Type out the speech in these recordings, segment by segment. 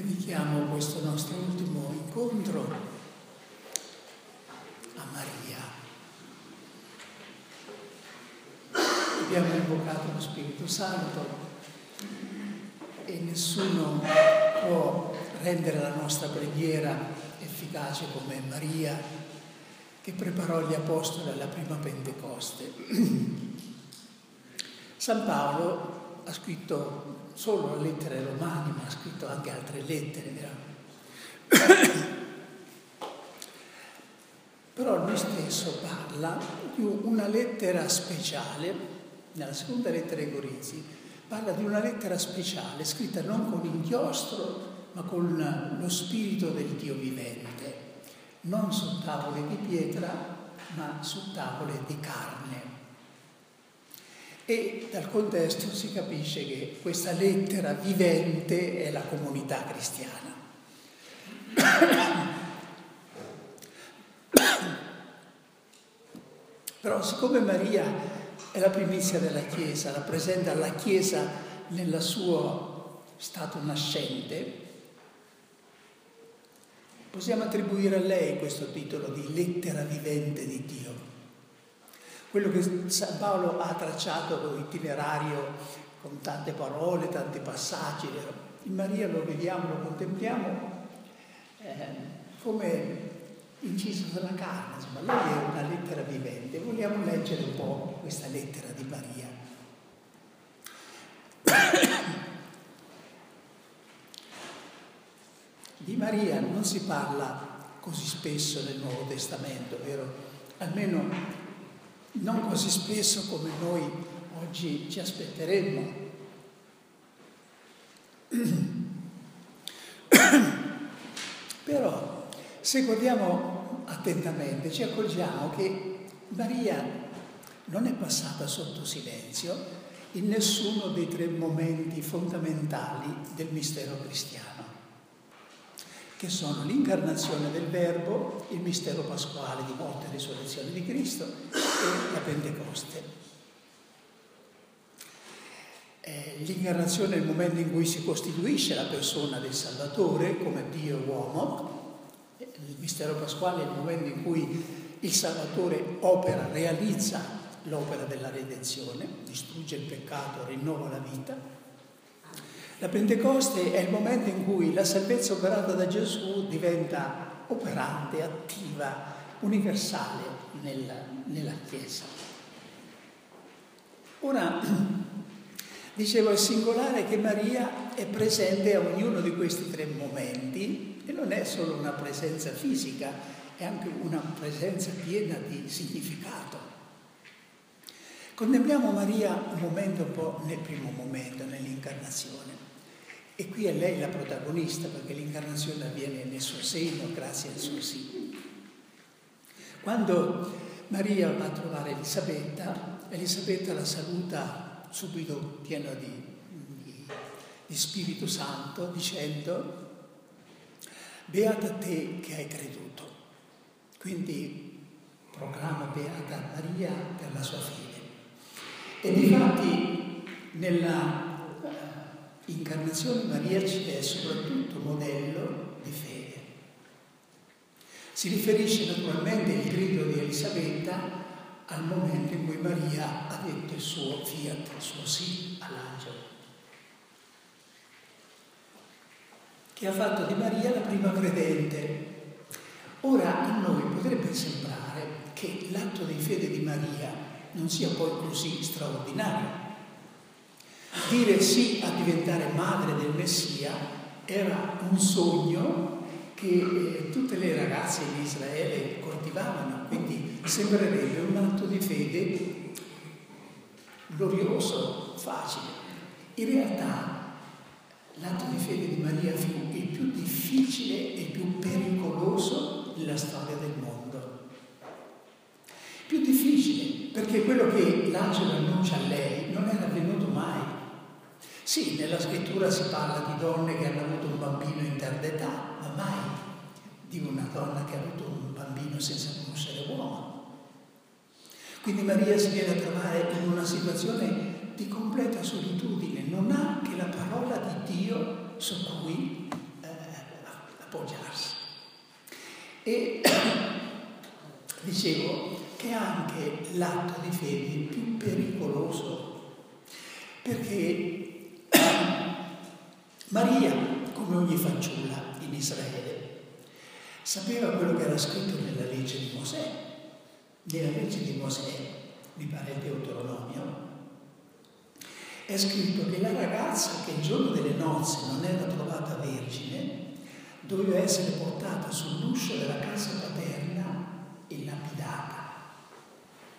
Dedichiamo questo nostro ultimo incontro a Maria. Abbiamo invocato lo Spirito Santo e nessuno può rendere la nostra preghiera efficace come Maria che preparò gli apostoli alla prima Pentecoste. San Paolo ha scritto solo le lettere romane, ma ha scritto anche altre lettere. Però lui stesso parla di una lettera speciale, nella seconda lettera ai Corinzi, parla di una lettera speciale scritta non con inchiostro, ma con lo spirito del Dio vivente, non su tavole di pietra, ma su tavole di carne. E dal contesto si capisce che questa lettera vivente è la comunità cristiana. Però siccome Maria è la primizia della Chiesa, rappresenta la Chiesa nel suo stato nascente, possiamo attribuire a lei questo titolo di lettera vivente di Dio quello che San Paolo ha tracciato l'itinerario con tante parole, tanti passaggi, in Maria lo vediamo, lo contempliamo eh, come inciso sulla carne, insomma, lei è una lettera vivente, vogliamo leggere un po' questa lettera di Maria. Di Maria non si parla così spesso nel Nuovo Testamento, vero? Almeno non così spesso come noi oggi ci aspetteremmo. Però se guardiamo attentamente ci accorgiamo che Maria non è passata sotto silenzio in nessuno dei tre momenti fondamentali del mistero cristiano che sono l'incarnazione del Verbo, il mistero pasquale di morte e risurrezione di Cristo e la Pentecoste. Eh, l'incarnazione è il momento in cui si costituisce la persona del Salvatore come Dio e uomo, il mistero pasquale è il momento in cui il Salvatore opera, realizza l'opera della redenzione, distrugge il peccato, rinnova la vita la Pentecoste è il momento in cui la salvezza operata da Gesù diventa operante, attiva, universale nella, nella Chiesa. Ora, dicevo, è singolare che Maria è presente a ognuno di questi tre momenti e non è solo una presenza fisica, è anche una presenza piena di significato. Contempliamo Maria un momento un po' nel primo momento, nell'incarnazione. E qui è lei la protagonista perché l'incarnazione avviene nel suo seno grazie al suo sì. Quando Maria va a trovare Elisabetta, Elisabetta la saluta subito piena di, di, di Spirito Santo dicendo Beata te che hai creduto. Quindi proclama Beata Maria per la sua fede. E difatti nella L'incarnazione Maria ci è soprattutto modello di fede. Si riferisce naturalmente il grido di Elisabetta al momento in cui Maria ha detto il suo fiat, il suo sì all'angelo, che ha fatto di Maria la prima credente. Ora a noi potrebbe sembrare che l'atto di fede di Maria non sia poi così straordinario, Dire sì a diventare madre del Messia era un sogno che eh, tutte le ragazze in Israele coltivavano, quindi sembrerebbe un atto di fede glorioso, facile. In realtà l'atto di fede di Maria fu il più difficile e più pericoloso nella storia del mondo. Più difficile perché quello che l'angelo annuncia a lei non era avvenuto mai. Sì, nella scrittura si parla di donne che hanno avuto un bambino in tarda età, ma mai di una donna che ha avuto un bambino senza conoscere uomo. Quindi Maria si viene a trovare in una situazione di completa solitudine, non ha che la parola di Dio su cui eh, appoggiarsi. E dicevo che anche l'atto di fede più pericoloso, perché Maria, come ogni fanciulla in Israele, sapeva quello che era scritto nella legge di Mosè, nella legge di Mosè, mi pare il Deuteronomio, è scritto che la ragazza che il giorno delle nozze non era trovata vergine doveva essere portata sull'uscio della casa paterna e lapidata.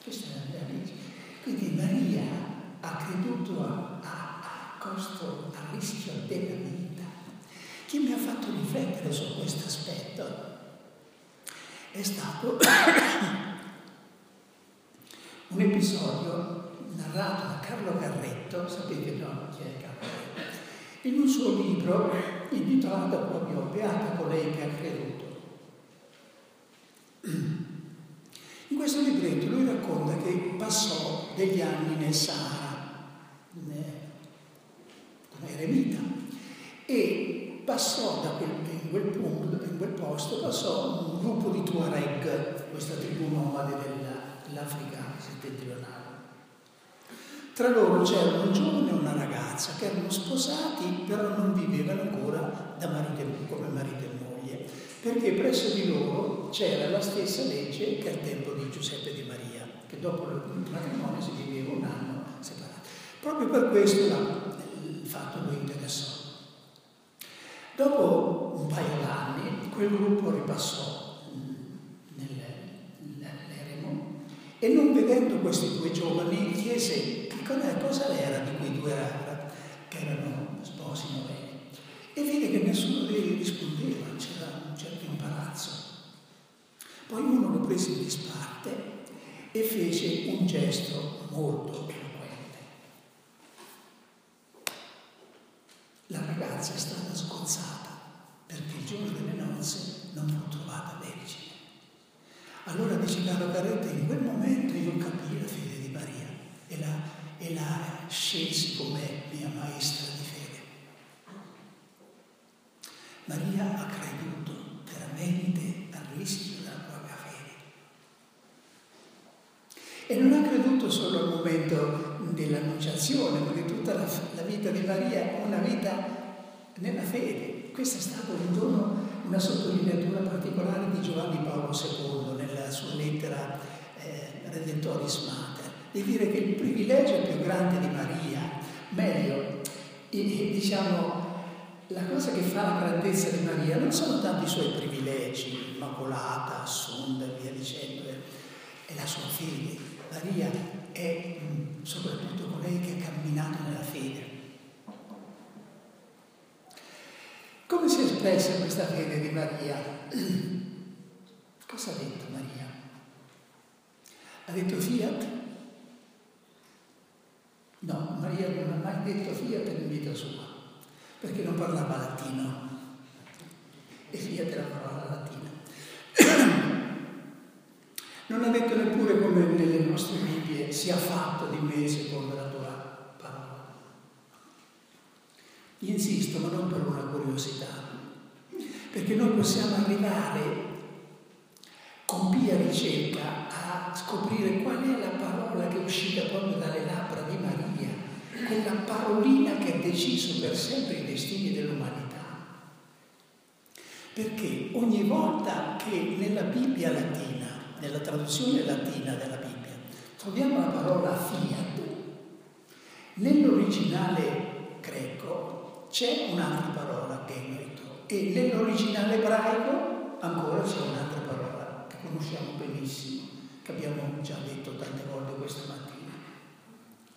Questa è la legge. Quindi Maria ha creduto a, costo, a rischio della vita. Chi mi ha fatto riflettere su questo aspetto è stato un episodio narrato da Carlo Carretto, sapete no, chi è Carlo in un suo libro intitolato proprio Beata colei che ha creduto. In questo libretto lui racconta che passò degli anni nel Sahara, come eremita, e passò da quel, in, quel punto, in quel posto, passò un gruppo di Tuareg, questa tribù nomade dell'Africa settentrionale. Tra loro c'era un giovane e una ragazza che erano sposati, però non vivevano ancora marito, come marito e moglie, perché presso di loro c'era la stessa legge che al tempo di Giuseppe di Maria, che dopo il matrimonio si viveva un anno separati. Proprio per questo il fatto lo interessò. Dopo un paio d'anni quel gruppo ripassò E non vedendo questi due giovani chiese che cosa era di quei due che erano sposi noveni. E vide che nessuno di loro rispondeva, c'era un certo imbarazzo. Poi uno lo prese in disparte e fece un gesto molto La ragazza è stata sgozzata perché il giorno delle nozze non fu trovata vergine. Allora dice Carlo Carretta, in quel momento io capii la fede di Maria e la, e la scesi come mia maestra di fede. Maria ha creduto veramente al rischio della propria fede. E non ha creduto solo al momento dell'annunciazione, perché tutta la, la vita di Maria una vita nella fede. Questo è stato un dono una sottolineatura particolare di Giovanni Paolo II nella sua lettera eh, Redentoris Mater, di dire che il privilegio più grande di Maria, meglio, diciamo, la cosa che fa la grandezza di Maria non sono tanto i suoi privilegi, immacolata, assunta e via dicendo, è la sua fede. Maria è soprattutto colei che ha camminato nella fede Come si è espressa questa fede di Maria? Cosa ha detto Maria? Ha detto fiat? No, Maria non ha mai detto fiat in vita sua, perché non parlava latino. E fiat è la parola latina. Non ha detto neppure come nelle nostre Bibbie sia fatto di me secondo la Insisto, ma non per una curiosità, perché noi possiamo arrivare con pia ricerca a scoprire qual è la parola che è uscita proprio dalle labbra di Maria, quella parolina che ha deciso per sempre i destini dell'umanità. Perché ogni volta che nella Bibbia latina, nella traduzione latina della Bibbia, troviamo la parola fiat, nell'originale greco c'è un'altra parola, Gemerito, e nell'originale ebraico ancora c'è un'altra parola che conosciamo benissimo, che abbiamo già detto tante volte questa mattina.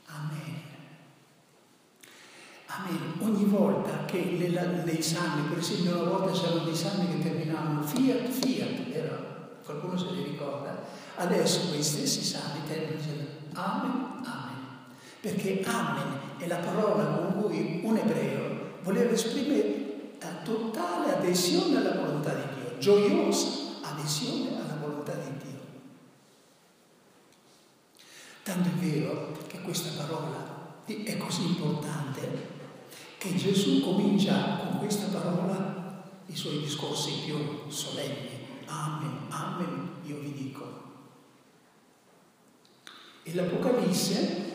Amen. Amen. Ogni volta che nella, nei salmi, per esempio una volta c'erano dei salmi che terminavano fiat, fiat, vero? Qualcuno se li ricorda? Adesso quei stessi salmi terminano Amen, Amen. Perché Amen è la parola con cui un ebreo voleva esprimere la totale adesione alla volontà di Dio, gioiosa adesione alla volontà di Dio. Tanto è vero che questa parola è così importante che Gesù comincia con questa parola i suoi discorsi più solenni. Amen, amen, io vi dico. E l'Apocalisse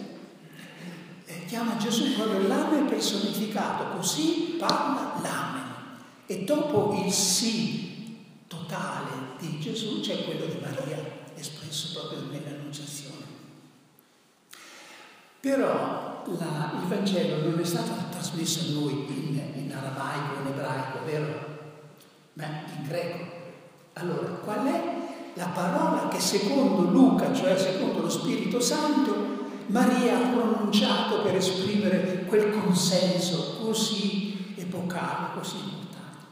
eh, chiama Gesù proprio l'amen personificato, così parla l'amen. E dopo il sì totale di Gesù c'è quello di Maria, espresso proprio nell'annunciazione. Però la, il Vangelo non è stato trasmesso a noi in, in aramaico, in ebraico, vero? Ma in greco. Allora, qual è la parola che secondo Luca, cioè secondo lo Spirito Santo, Maria ha pronunciato per esprimere quel consenso così epocale, così importante.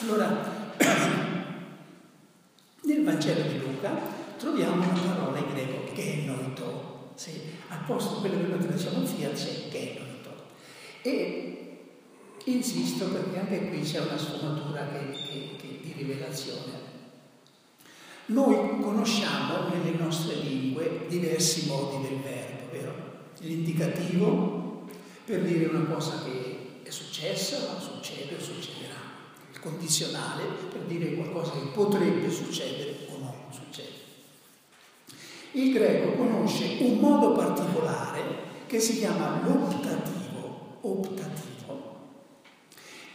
Allora, nel Vangelo di Luca troviamo una parola in greco che è noito, sì, al posto di quello che noi traduciamo fiat c'è che è noito. E insisto perché anche qui c'è una sfumatura che, che, rivelazione. Noi conosciamo nelle nostre lingue diversi modi del verbo, vero? L'indicativo per dire una cosa che è successa, succede o succederà. Il condizionale per dire qualcosa che potrebbe succedere o non succede. Il greco conosce un modo particolare che si chiama l'optativo, optativo,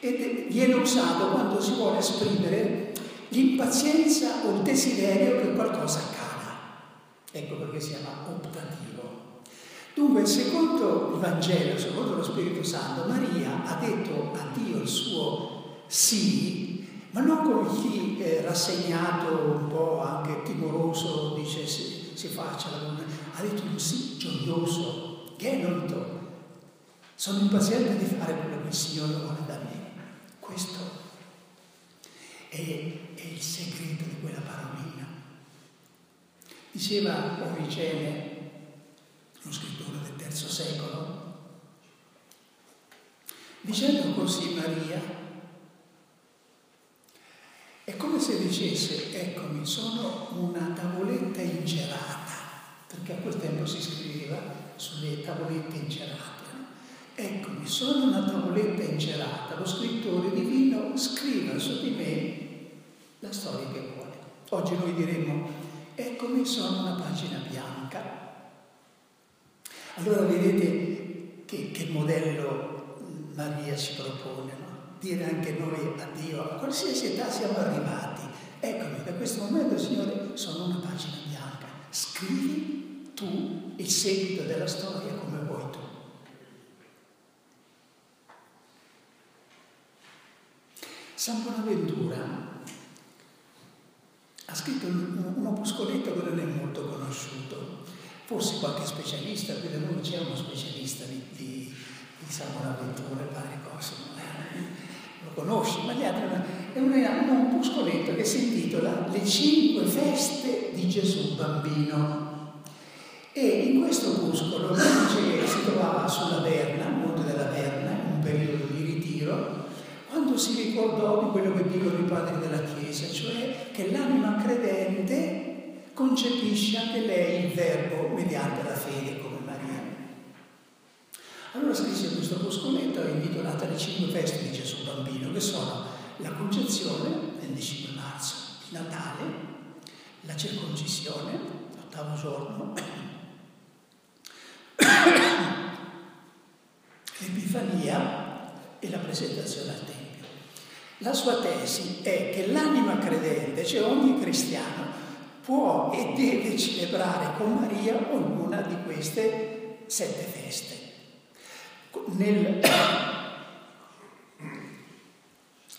ed viene usato quando si vuole esprimere l'impazienza o il desiderio che qualcosa accada. Ecco perché si chiama optativo. Dunque, secondo il Vangelo, secondo lo Spirito Santo, Maria ha detto a Dio il suo sì, ma non come chi è rassegnato, un po' anche timoroso, dice si, si faccia la donna, ha detto un sì gioioso, che è venuto. Sono impaziente di fare quello che il Signore vuole da me. Questo è, è il segreto di quella parolina. Diceva Origene, uno scrittore del terzo secolo, dicendo così Maria, è come se dicesse, eccomi, sono una tavoletta incerata, perché a quel tempo si scriveva sulle tavolette incerate. Eccomi, sono una tavoletta incerata, lo scrittore divino scrive su di me la storia che vuole. Oggi noi diremmo, eccomi sono una pagina bianca. Allora vedete che, che modello Maria ci propone, no? dire anche noi a Dio, a qualsiasi età siamo arrivati. Eccomi, da questo momento, Signore, sono una pagina bianca. Scrivi tu il seguito della storia come vuoi tu. San Bonaventura ha scritto un, un opuscoletto che non è molto conosciuto, forse qualche specialista, qui da c'è uno specialista di, di, di San Bonaventura e varie cose, lo conosci, ma gli altri è un, un opuscoletto che si intitola Le cinque feste di Gesù bambino. E in questo opuscolo si trovava sulla Verna, Monte della Verna, quando si ricordò di quello che dicono i padri della Chiesa, cioè che l'anima credente concepisce anche lei il verbo mediante la fede come Maria. Allora scrisse questo boscoletto intitolato Le cinque feste di Gesù bambino, che sono la concezione, il 5 marzo, il Natale, la circoncisione, l'ottavo giorno, l'Epifania e la presentazione al Tempio. La sua tesi è che l'anima credente, cioè ogni cristiano, può e deve celebrare con Maria ognuna di queste sette feste. Nel,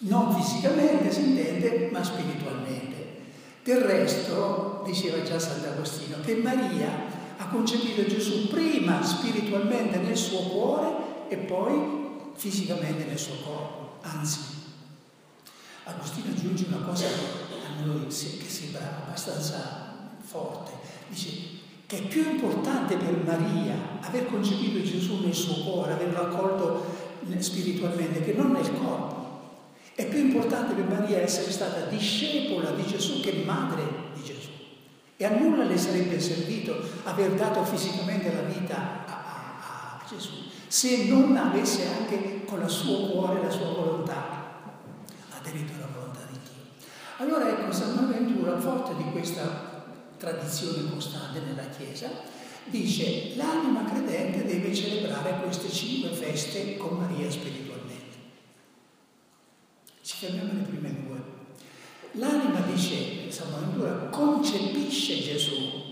non fisicamente si intende, ma spiritualmente. Del resto, diceva già Sant'Agostino, che Maria ha concepito Gesù prima spiritualmente nel suo cuore e poi fisicamente nel suo corpo. Anzi, Agostino aggiunge una cosa a noi che sembra abbastanza forte. Dice che è più importante per Maria aver concepito Gesù nel suo cuore, averlo accolto spiritualmente, che non nel corpo. È più importante per Maria essere stata discepola di Gesù che madre di Gesù. E a nulla le sarebbe servito aver dato fisicamente la vita a, a, a Gesù, se non avesse anche con il suo cuore la sua volontà aderito alla volontà di Dio. Allora ecco, San Bonaventura, forte di questa tradizione costante nella Chiesa, dice l'anima credente deve celebrare queste cinque feste con Maria spiritualmente. Ci fermiamo alle prime due. L'anima, dice San Bonaventura, concepisce Gesù,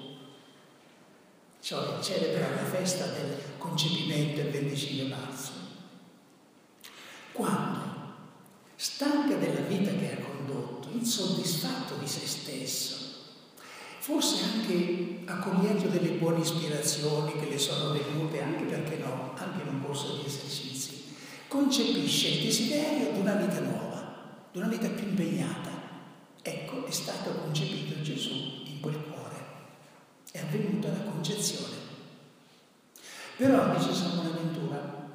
cioè celebra la festa del concepimento il 25 marzo. Quando, stanca della vita che ha condotto, insoddisfatto di se stesso, forse anche accogliendo delle buone ispirazioni che le sono venute, anche perché no, anche in un corso di esercizi, concepisce il desiderio di una vita nuova, di una vita più impegnata. Ecco, è stato concepito Gesù in quel cuore, è avvenuta la concezione. Però, dice San Bonaventura,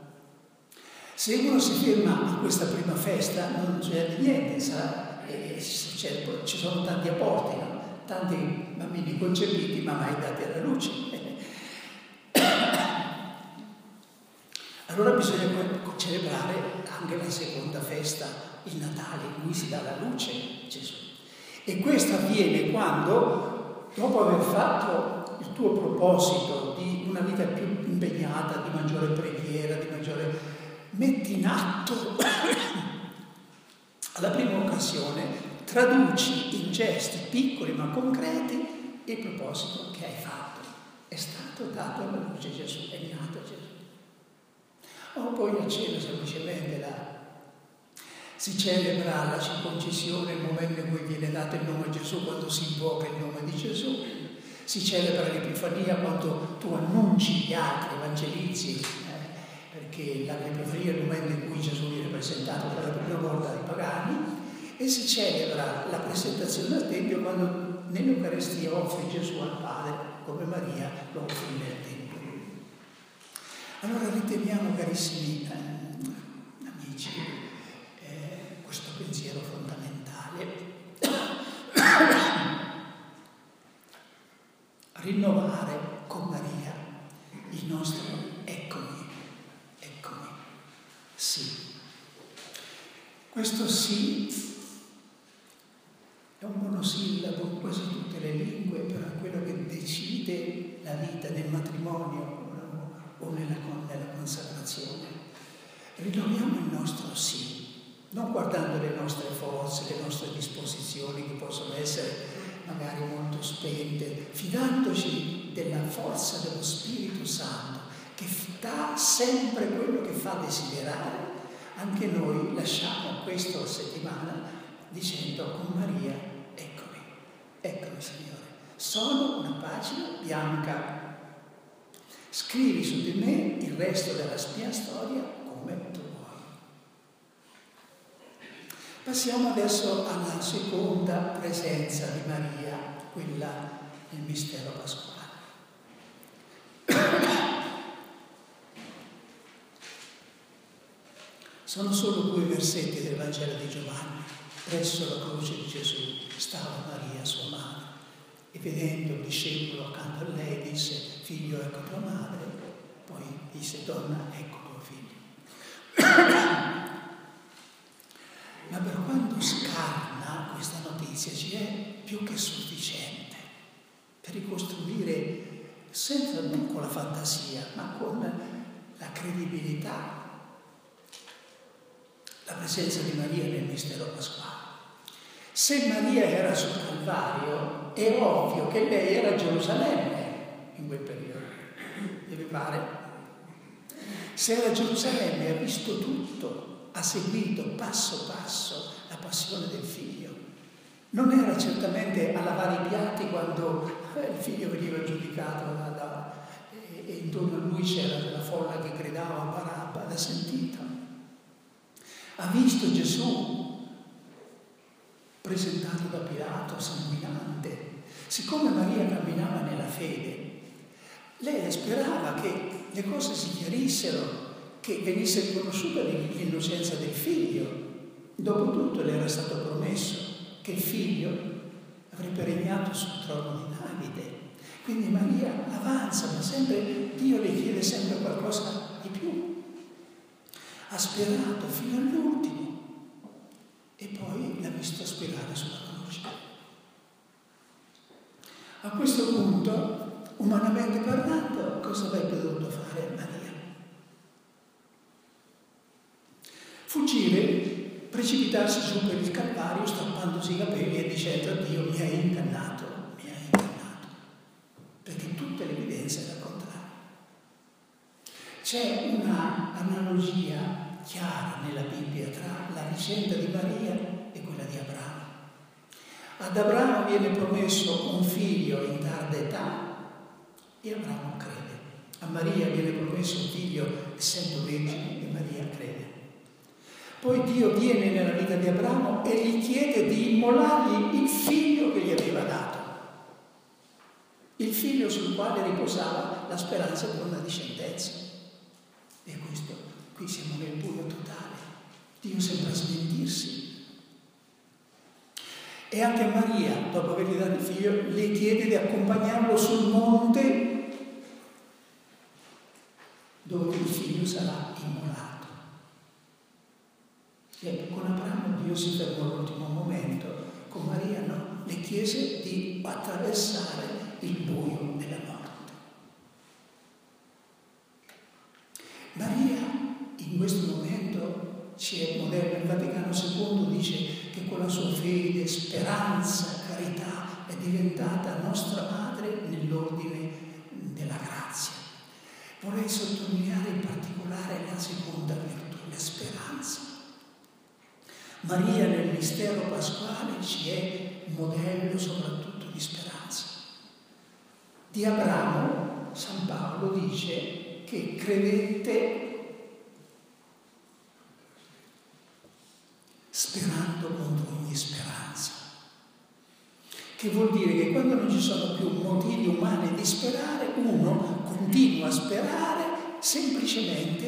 se uno si ferma a questa prima festa non c'è niente, sa, ci sono tanti apporti, no? tanti bambini concepiti ma mai dati alla luce. Allora bisogna celebrare anche la seconda festa, il Natale, in cui si dà la luce Gesù. E questo avviene quando, dopo aver fatto il tuo proposito di una vita più impegnata, di maggiore preghiera, di maggiore... metti in atto alla prima occasione traduci in gesti piccoli ma concreti il proposito che hai fatto. È stato dato alla luce Gesù, è nato Gesù. O poi a cena semplicemente la, si celebra la circoncisione, il momento in cui viene dato il nome a Gesù, quando si invoca il nome di Gesù. Si celebra l'Epifania quando tu annunci gli altri, evangelizzi, eh, perché l'Epifania è il momento in cui Gesù viene presentato per la prima volta ai pagani e si celebra la presentazione al Tempio quando nell'Eucaristia offre Gesù al Padre come Maria lo offre nel Tempio. Allora riteniamo, carissimi eh, amici, eh, questo pensiero fondamentale. Rinnovare con Maria il nostro eccomi, sì. Questo sì è un monosillabo in quasi tutte le lingue, però è quello che decide la vita nel matrimonio o nella, nella consacrazione. Rinnoviamo il nostro sì, non guardando le nostre forze, le nostre disposizioni che possono essere magari molto spente, fidandoci della forza dello Spirito Santo che dà sempre quello che fa desiderare. Anche noi lasciamo questa settimana dicendo con Maria, eccomi, eccomi Signore, sono una pagina bianca. Scrivi su di me il resto della mia storia come tu vuoi. Passiamo adesso alla seconda presenza di Maria, quella nel mistero pasquale. Sono solo due versetti del Vangelo di Giovanni. Presso la croce di Gesù stava Maria, sua madre, e vedendo il discepolo accanto a lei disse, figlio ecco tua madre, poi disse, donna ecco tuo figlio. Ma per quanto scarna questa notizia ci è più che sufficiente per ricostruire, senza non con la fantasia, ma con la credibilità, la presenza di Maria nel mistero pasquale. Se Maria era sul Calvario, è ovvio che lei era a Gerusalemme in quel periodo. Deve pare? Se era a Gerusalemme, ha visto tutto, ha seguito passo passo la passione del figlio. Non era certamente a lavare i piatti quando eh, il figlio veniva giudicato da, da, e, e, intorno a lui c'era la folla che gridava Barabba, l'ha sentito. Ha visto Gesù presentato da Pilato, sanguinante. Siccome Maria camminava nella fede, lei sperava che le cose si chiarissero, che venisse riconosciuta l'innocenza del figlio. Dopotutto le era stato promesso che il figlio avrebbe regnato sul trono di Davide. Quindi Maria avanza, ma sempre Dio le chiede sempre qualcosa. Ha sperato fino all'ultimo e poi l'ha visto sperare sulla croce. A questo punto, umanamente parlando, cosa avrebbe dovuto fare Maria? Fuggire, precipitarsi su per il Calvario, strappandosi i capelli e dicendo a Dio mi hai ingannato, mi hai ingannato, perché tutte le evidenze era. C'è una analogia chiara nella Bibbia tra la vicenda di Maria e quella di Abramo. Ad Abramo viene promesso un figlio in tarda età e Abramo crede. A Maria viene promesso un figlio essendo vergine e Maria crede. Poi Dio viene nella vita di Abramo e gli chiede di immolargli il figlio che gli aveva dato, il figlio sul quale riposava la speranza di una discendenza. E questo, qui siamo nel buio totale. Dio sembra smentirsi. E anche Maria, dopo avergli dato il figlio, le chiede di accompagnarlo sul monte dove il figlio sarà immolato. E con Abramo Dio si fermò all'ultimo momento, con Maria no, le chiese di attraversare il buio della morte. Maria in questo ci è moderno, il Vaticano II dice che con la sua fede, speranza, carità è diventata nostra madre nell'ordine della grazia. Vorrei sottolineare in particolare la seconda virtù, la speranza. Maria nel mistero pasquale ci è modello soprattutto di speranza. Di Abramo San Paolo dice che credette sperando contro ogni speranza. Che vuol dire che quando non ci sono più motivi umani di sperare, uno continua a sperare semplicemente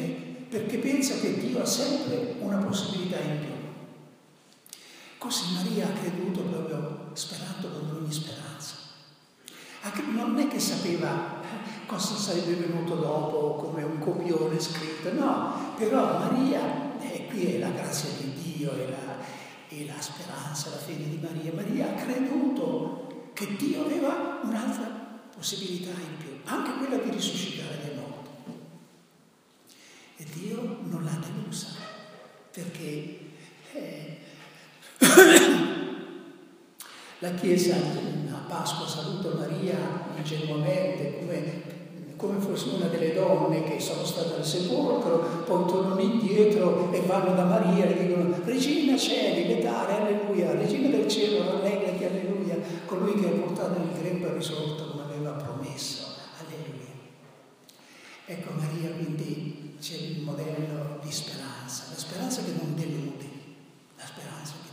perché pensa che Dio ha sempre una possibilità in più. Così Maria ha creduto proprio sperando con ogni speranza. Non è che sapeva cosa sarebbe venuto dopo come un copione scritto, no, però Maria, e qui è la grazia di Dio e la, e la speranza, la fede di Maria, Maria ha creduto che Dio aveva un'altra possibilità in più, anche quella di risuscitare dai morti. E Dio non l'ha delusa, perché eh, la Chiesa a Pasqua saluta Maria ingenuamente come, come fosse una delle donne che sono state al sepolcro, poi tornano indietro e vanno da Maria e dicono Regina Cieli, letare, alleluia, Regina del cielo, rallegrati, alleluia, colui che ha portato il grembo risorto come aveva promesso, alleluia. Ecco Maria quindi c'è il modello di speranza, la speranza che non delude, la speranza che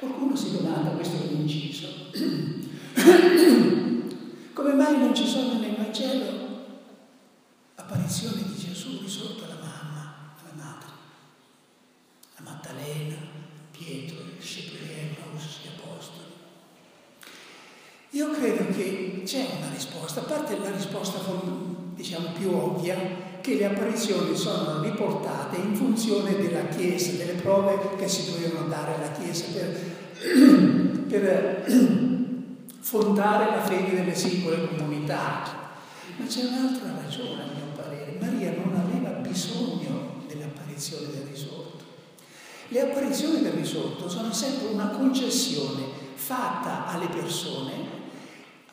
Qualcuno si domanda, questo è un inciso, come mai non ci sono nel Vangelo apparizioni di Gesù risorto alla mamma, alla madre, a Maddalena, Pietro, il Sceprieno, gli Apostoli? Io credo c'è una risposta, a parte la risposta diciamo più ovvia, che le apparizioni sono riportate in funzione della Chiesa, delle prove che si dovevano dare alla Chiesa per, per fondare la fede delle singole comunità. Ma c'è un'altra ragione, a mio parere. Maria non aveva bisogno dell'apparizione del risorto. Le apparizioni del risorto sono sempre una concessione fatta alle persone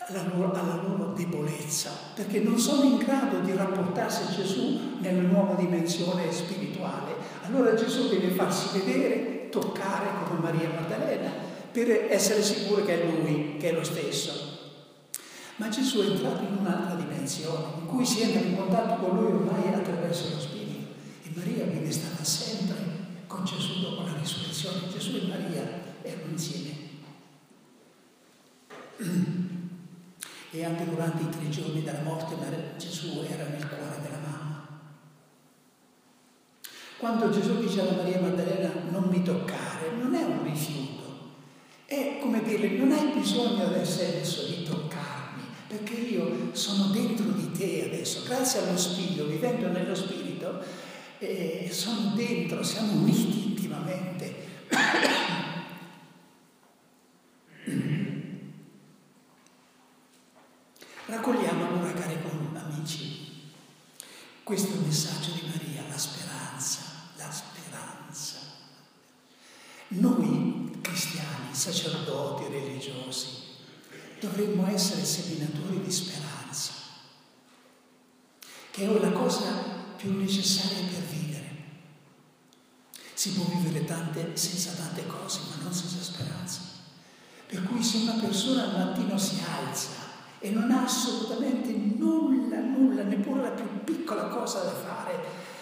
alla loro, alla loro, debolezza, perché non sono in grado di rapportarsi a Gesù nella nuova dimensione spirituale. Allora Gesù deve farsi vedere, toccare come Maria Maddalena, per essere sicuro che è Lui, che è lo stesso. Ma Gesù è entrato in un'altra dimensione, in cui si entra in contatto con lui ormai attraverso lo Spirito. E Maria viene stata sempre con Gesù dopo la risurrezione. Gesù e Maria erano insieme. E anche durante i tre giorni della morte Gesù era nel cuore della mamma. Quando Gesù dice alla Maria Maddalena non mi toccare, non è un rifiuto, è come dire non hai bisogno del senso di toccarmi, perché io sono dentro di te adesso, grazie allo Spirito, vivendo nello Spirito, eh, sono dentro, siamo uniti intimamente. Raccogliamo allora, cari amici, questo messaggio di Maria, la speranza, la speranza. Noi cristiani, sacerdoti, religiosi, dovremmo essere seminatori di speranza, che è la cosa più necessaria per vivere. Si può vivere tante, senza tante cose, ma non senza speranza. Per cui se una persona al mattino si alza e non ha assolutamente nulla, nulla, neppure la più piccola cosa da fare,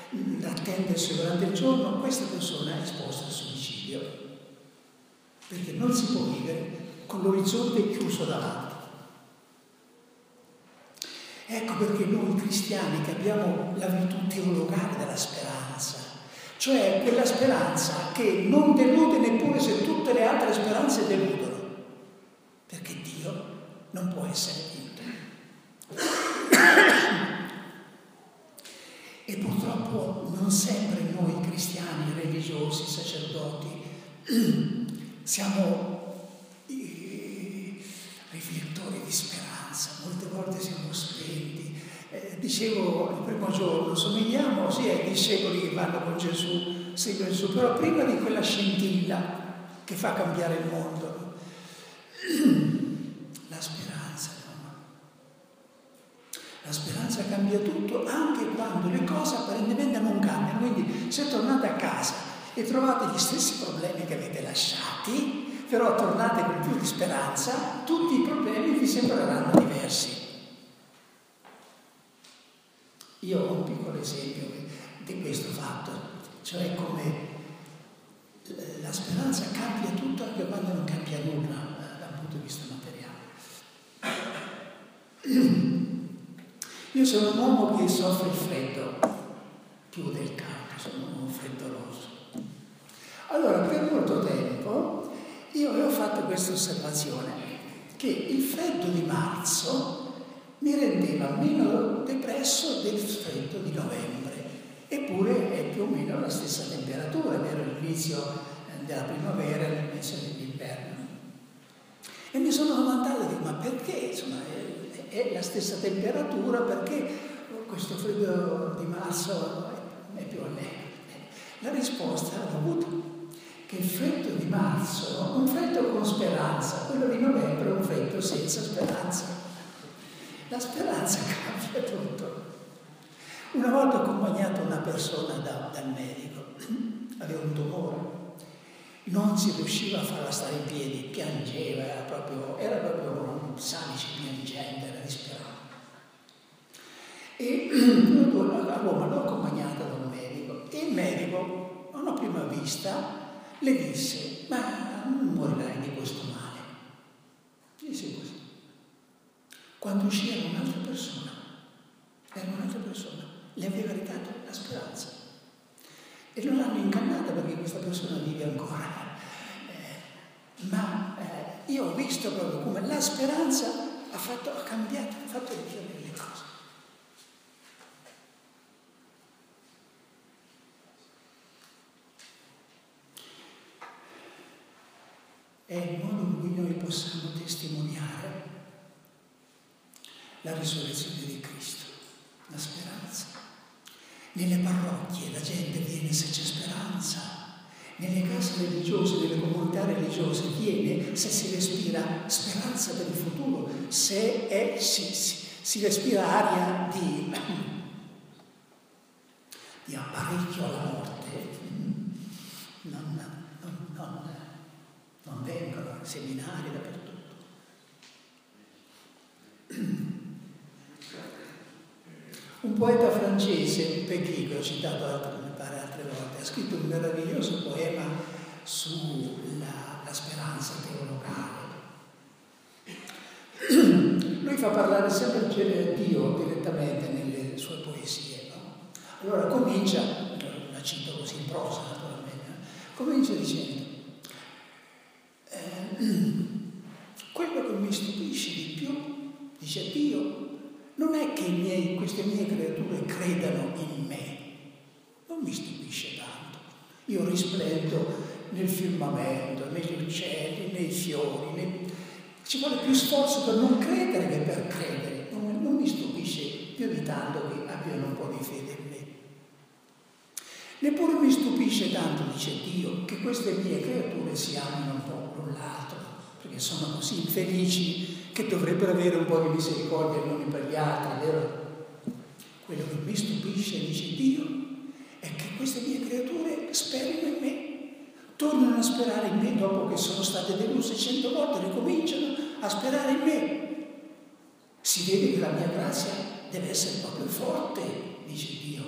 da attendersi durante il giorno, questa persona è esposta al suicidio. Perché non si può vivere con l'orizzonte chiuso davanti. Ecco perché noi cristiani che abbiamo la virtù teologale della speranza, cioè quella speranza che non delude neppure se tutte le altre speranze deludono, perché Dio non può essere vinto. E purtroppo non sempre noi cristiani, religiosi, sacerdoti, siamo i riflettori di speranza, molte volte siamo spenti. Eh, dicevo il primo giorno, somigliamo sì ai discepoli che vanno con Gesù, seguono Gesù, però prima di quella scintilla che fa cambiare il mondo, la speranza? La speranza cambia tutto anche quando le cose apparentemente non cambiano. Quindi se tornate a casa e trovate gli stessi problemi che avete lasciati, però tornate con più di speranza, tutti i problemi vi sembreranno diversi. Io ho un piccolo esempio di questo fatto, cioè come la speranza cambia tutto anche quando non cambia nulla eh, dal punto di vista io sono un uomo che soffre il freddo più del caldo, sono un freddoloso. Allora, per molto tempo io avevo fatto questa osservazione, che il freddo di marzo mi rendeva meno depresso del freddo di novembre, eppure è più o meno la stessa temperatura, vero l'inizio eh, della primavera e l'inizio dell'inverno. E mi sono domandato, ma perché? Insomma, è, è, la stessa temperatura, perché questo freddo di marzo è, più allegro? La risposta ha dovuto che il freddo di marzo è un freddo con speranza, quello di novembre è un freddo senza speranza. La speranza cambia tutto. Una volta ho accompagnato una persona da, dal medico, aveva un tumore non si riusciva a farla stare in piedi, piangeva, era proprio, era proprio un salice piangente, era disperato. E a Roma l'ho accompagnata da un medico e il medico, a una prima vista, le disse, ma non morirai di questo male. Disse così. Quando uscì era un'altra persona, era un'altra persona, le aveva ridato la speranza. E non l'hanno ingannata perché questa persona vive ancora. Eh, ma eh, io ho visto proprio come la speranza ha, fatto, ha cambiato, ha fatto richiamare le cose. È il modo in cui noi possiamo testimoniare la risurrezione di Cristo, la speranza. Nelle parrocchie la gente viene se c'è speranza, nelle case religiose, nelle comunità religiose viene se si respira speranza per il futuro, se è, si, si, si, respira aria di, di apparecchio alla morte. Non, non, non, non vengono seminari dappertutto. Poeta francese, Peggy, che ho citato altre, mi pare altre volte, ha scritto un meraviglioso poema sulla speranza teologale. Lui fa parlare sempre Dio direttamente nelle sue poesie. No? Allora comincia, la cito così in prosa naturalmente, comincia dicendo, eh, quello che mi stupisce di più, dice Dio, non è che miei, queste mie creature credano in me, non mi stupisce tanto. Io risplendo nel firmamento, negli uccelli, nei fiori, nei... ci vuole più sforzo per non credere che per credere. Non, non mi stupisce più di tanto che abbiano un po' di fede in me. Neppure mi stupisce tanto, dice Dio, che queste mie creature si amino un po' l'un l'altro, perché sono così infelici che dovrebbero avere un po' di misericordia gli uni per gli altri, vero? Quello che mi stupisce, dice Dio, è che queste mie creature sperino in me, tornano a sperare in me dopo che sono state deluse cento volte, ricominciano a sperare in me. Si vede che la mia grazia deve essere proprio forte, dice Dio,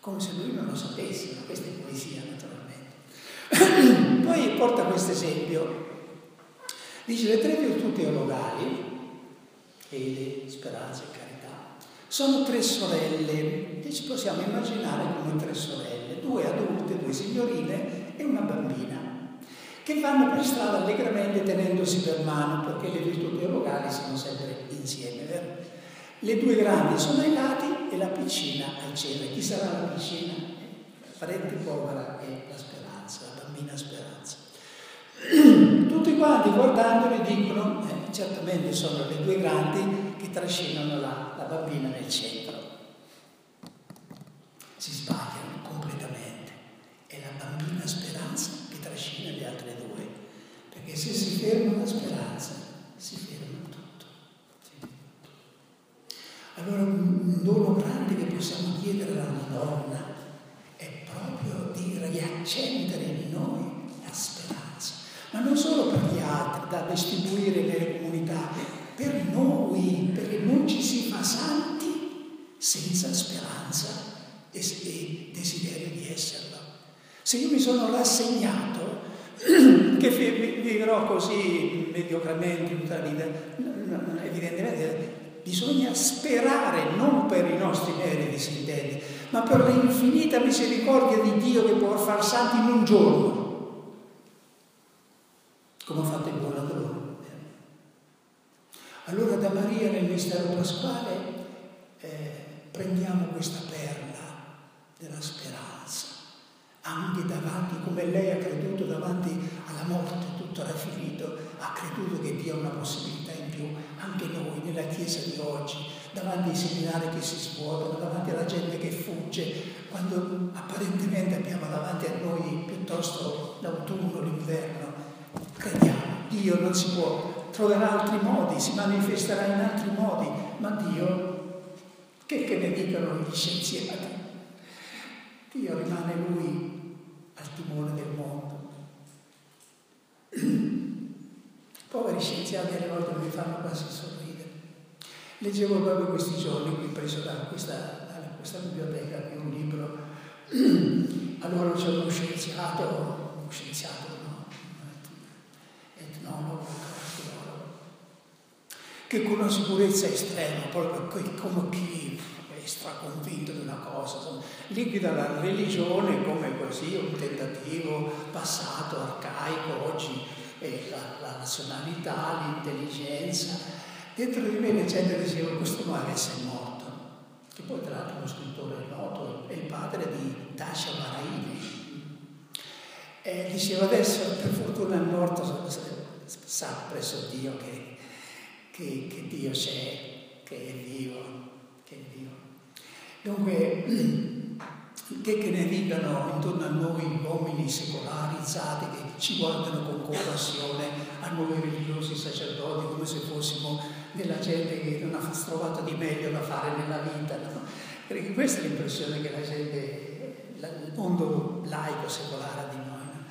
come se lui non lo sapesse, ma questa è poesia naturalmente. Poi porta questo esempio Dice le tre virtù teologali, fede, speranza e carità, sono tre sorelle che ci possiamo immaginare come tre sorelle, due adulte, due signorine e una bambina, che vanno per strada allegramente tenendosi per mano perché le virtù teologali sono sempre insieme, vero? Le due grandi sono ai lati e la piccina al cielo. Chi sarà la piccina? Parente povera e la speranza, la bambina speranza. Quanti guardandoli dicono, eh, certamente sono le due grandi che trascinano la, la bambina nel centro. Si sbagliano completamente. È la bambina speranza che trascina le altre due. Perché se si ferma la speranza, si ferma tutto. Allora un dono grande che possiamo chiedere alla Madonna è proprio di riaccendere in noi ma non solo per gli altri, da distribuire nelle comunità, per noi, perché non ci si fa santi senza speranza e, desiderio di esserlo. Se io mi sono rassegnato che vivrò così mediocramente tutta la vita, evidentemente bisogna sperare non per i nostri meriti, si intende, ma per l'infinita misericordia di Dio che può far santi in un giorno come ha fatto il buon ladrone. Allora da Maria nel mistero pasquale eh, prendiamo questa perla della speranza, anche davanti, come lei ha creduto davanti alla morte, tutto era finito, ha creduto che Dio ha una possibilità in più, anche noi nella Chiesa di oggi, davanti ai seminari che si svuotano, davanti alla gente che fugge, quando apparentemente abbiamo davanti a noi piuttosto l'autunno, l'inverno, Crediamo, Dio non si può, troverà altri modi, si manifesterà in altri modi, ma Dio, che, che ne dicono gli scienziati? Dio rimane lui al timone del mondo. Poveri scienziati alle volte mi fanno quasi sorridere. Leggevo proprio questi giorni, qui preso da questa, da questa biblioteca, un libro. Allora c'è uno scienziato, uno scienziato etnologo, che con una sicurezza estrema, proprio come chi è straconvinto di una cosa, liquida la religione come così un tentativo passato, arcaico, oggi è la, la nazionalità, l'intelligenza. Dentro di me la gente diceva questo non avesse morto, che poi tra l'altro uno scrittore noto, è il padre di Dasha Maraini. E diceva adesso per fortuna è morto, sa presso Dio che, che, che Dio c'è, che è vivo, che è vivo. Dunque, che, che ne dicano intorno a noi uomini secolarizzati che ci guardano con compassione, a noi religiosi sacerdoti, come se fossimo della gente che non ha trovato di meglio da fare nella vita. No? Perché questa è l'impressione che la gente, il mondo laico secolare ha di noi. No?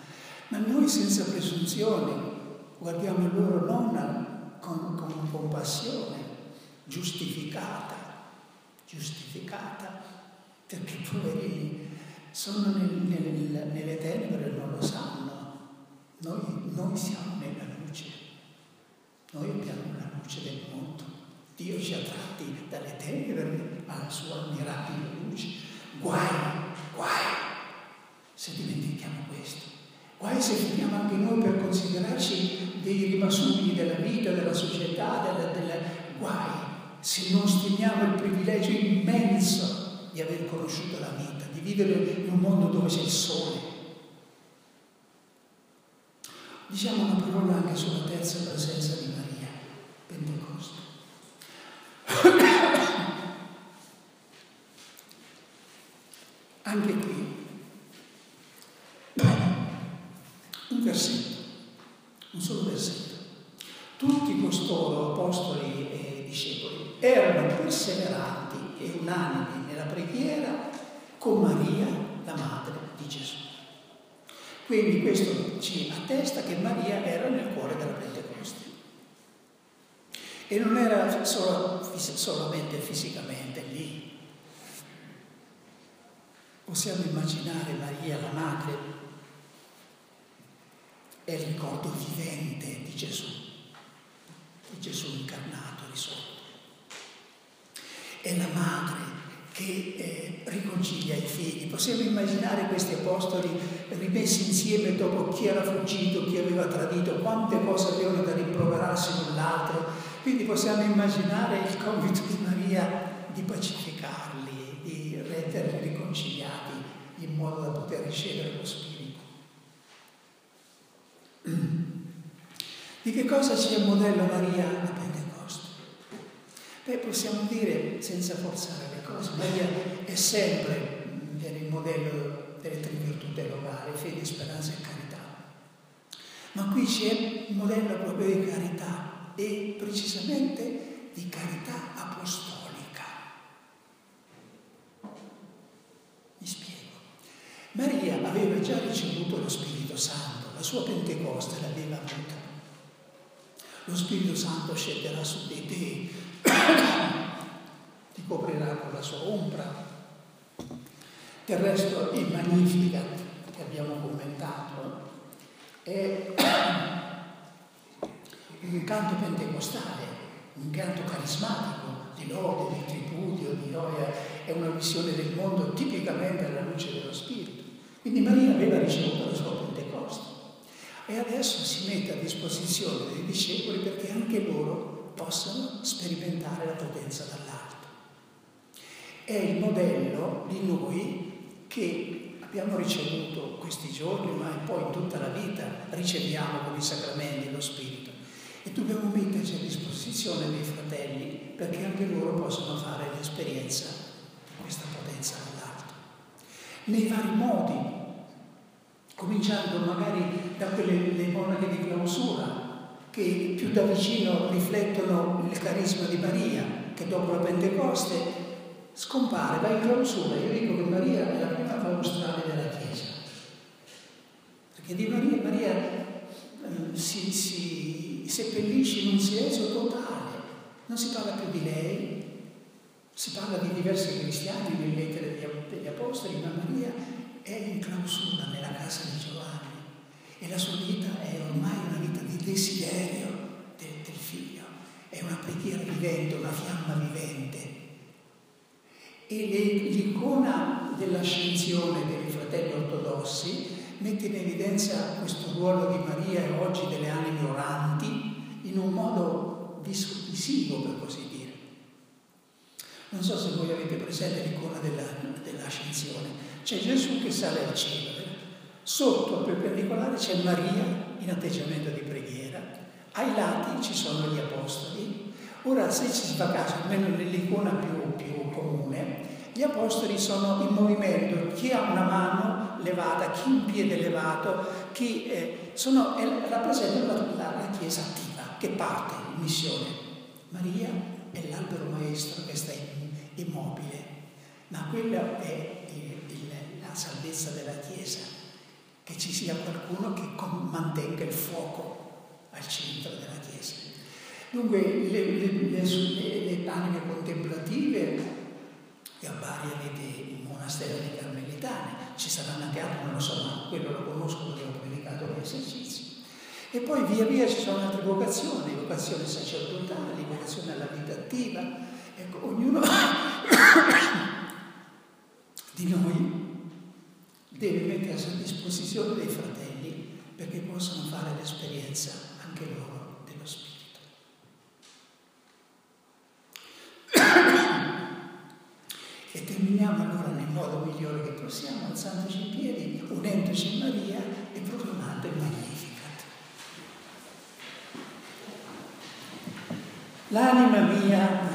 Ma noi senza presunzione, guardiamo loro non con, con compassione giustificata, giustificata, perché i poverini sono nel, nel, nelle tenebre e non lo sanno. Noi, noi siamo nella luce, noi abbiamo la luce del mondo. Dio ci ha tratti dalle tenebre alla sua mirabile luce. Guai, guai se dimentichiamo questo. Guai se finiamo anche noi per considerarci dei rimasugli della vita, della società, della, della... guai se non stimiamo il privilegio immenso di aver conosciuto la vita, di vivere in un mondo dove c'è il sole. Diciamo una parola anche sulla terza presenza di Maria, Pentecoste. Anche qui, unanimi nella preghiera con Maria, la madre di Gesù. Quindi questo ci attesta che Maria era nel cuore della Pentecoste. E non era solo, solamente fisicamente lì. Possiamo immaginare Maria, la madre, è il ricordo vivente di Gesù, di Gesù incarnato, risorto è la madre che eh, riconcilia i figli. Possiamo immaginare questi apostoli rimessi insieme dopo chi era fuggito, chi aveva tradito, quante cose avevano da rimproverarsi l'un l'altro. Quindi possiamo immaginare il compito di Maria di pacificarli, di renderli riconciliati in modo da poter ricevere lo Spirito. Di che cosa ci è modello Maria? Beh, possiamo dire, senza forzare le cose, Maria è sempre il modello delle tre virtù teologali, fede, speranza e carità. Ma qui c'è un modello proprio di carità e precisamente di carità apostolica. Mi spiego. Maria aveva già ricevuto lo Spirito Santo, la sua Pentecoste l'aveva avuta. Lo Spirito Santo scenderà su di te coprirà con la sua ombra. Del resto il Magnificat che abbiamo commentato è un canto pentecostale, un canto carismatico di lode, di tripudio, di gioia, è una visione del mondo tipicamente alla luce dello Spirito. Quindi Maria aveva ricevuto la sua Pentecoste e adesso si mette a disposizione dei discepoli perché anche loro possano sperimentare la potenza dall'alto. È il modello di noi che abbiamo ricevuto questi giorni, ma poi in tutta la vita riceviamo con i sacramenti lo Spirito. E dobbiamo metterci a disposizione dei fratelli perché anche loro possono fare l'esperienza di questa potenza dall'alto. Nei vari modi, cominciando magari da quelle monache di clausura, che più da vicino riflettono il carisma di Maria, che dopo la Pentecoste scompare, va in clausura. Io dico che Maria è la prima claustrale della Chiesa. Perché di Maria, Maria eh, si, si seppellisce in un silenzio totale, non si parla più di lei, si parla di diversi cristiani nelle lettere degli Apostoli, ma Maria è in clausura nella casa di Giovanni e la sua vita è ormai una vita di desiderio del, del figlio, è una preghiera vivente, una fiamma vivente. E l'icona dell'ascensione dei fratelli ortodossi mette in evidenza questo ruolo di Maria e oggi delle anime oranti in un modo visivo, per così dire. Non so se voi avete presente l'icona della, dell'ascensione. C'è Gesù che sale al cielo, Sotto al perpendicolare c'è Maria in atteggiamento di preghiera, ai lati ci sono gli apostoli. Ora, se ci si fa caso, almeno nell'icona più comune, gli apostoli sono in movimento, chi ha una mano levata, chi un piede levato, chi eh, sono, eh, rappresentano la, la, Chiesa attiva che parte in missione. Maria è l'albero maestro che sta immobile, ma quella è il, il, la salvezza della Chiesa che ci sia qualcuno che mantenga il fuoco al centro della Chiesa. Dunque le, le, le, le anime contemplative E a Bari avete il monastero dei Carmelitani, ci saranno anche altri, non lo so, ma quello lo conosco perché ho predicato gli esercizi. E poi via via ci sono altre vocazioni, vocazioni sacerdotali, vocazioni alla vita attiva. Ecco, ognuno di noi deve mettersi a disposizione dei fratelli perché possano fare l'esperienza anche loro dello Spirito. E terminiamo allora nel modo migliore che possiamo, alzandoci in piedi, unendoci in Maria e proclamando il Magnificat. L'anima mia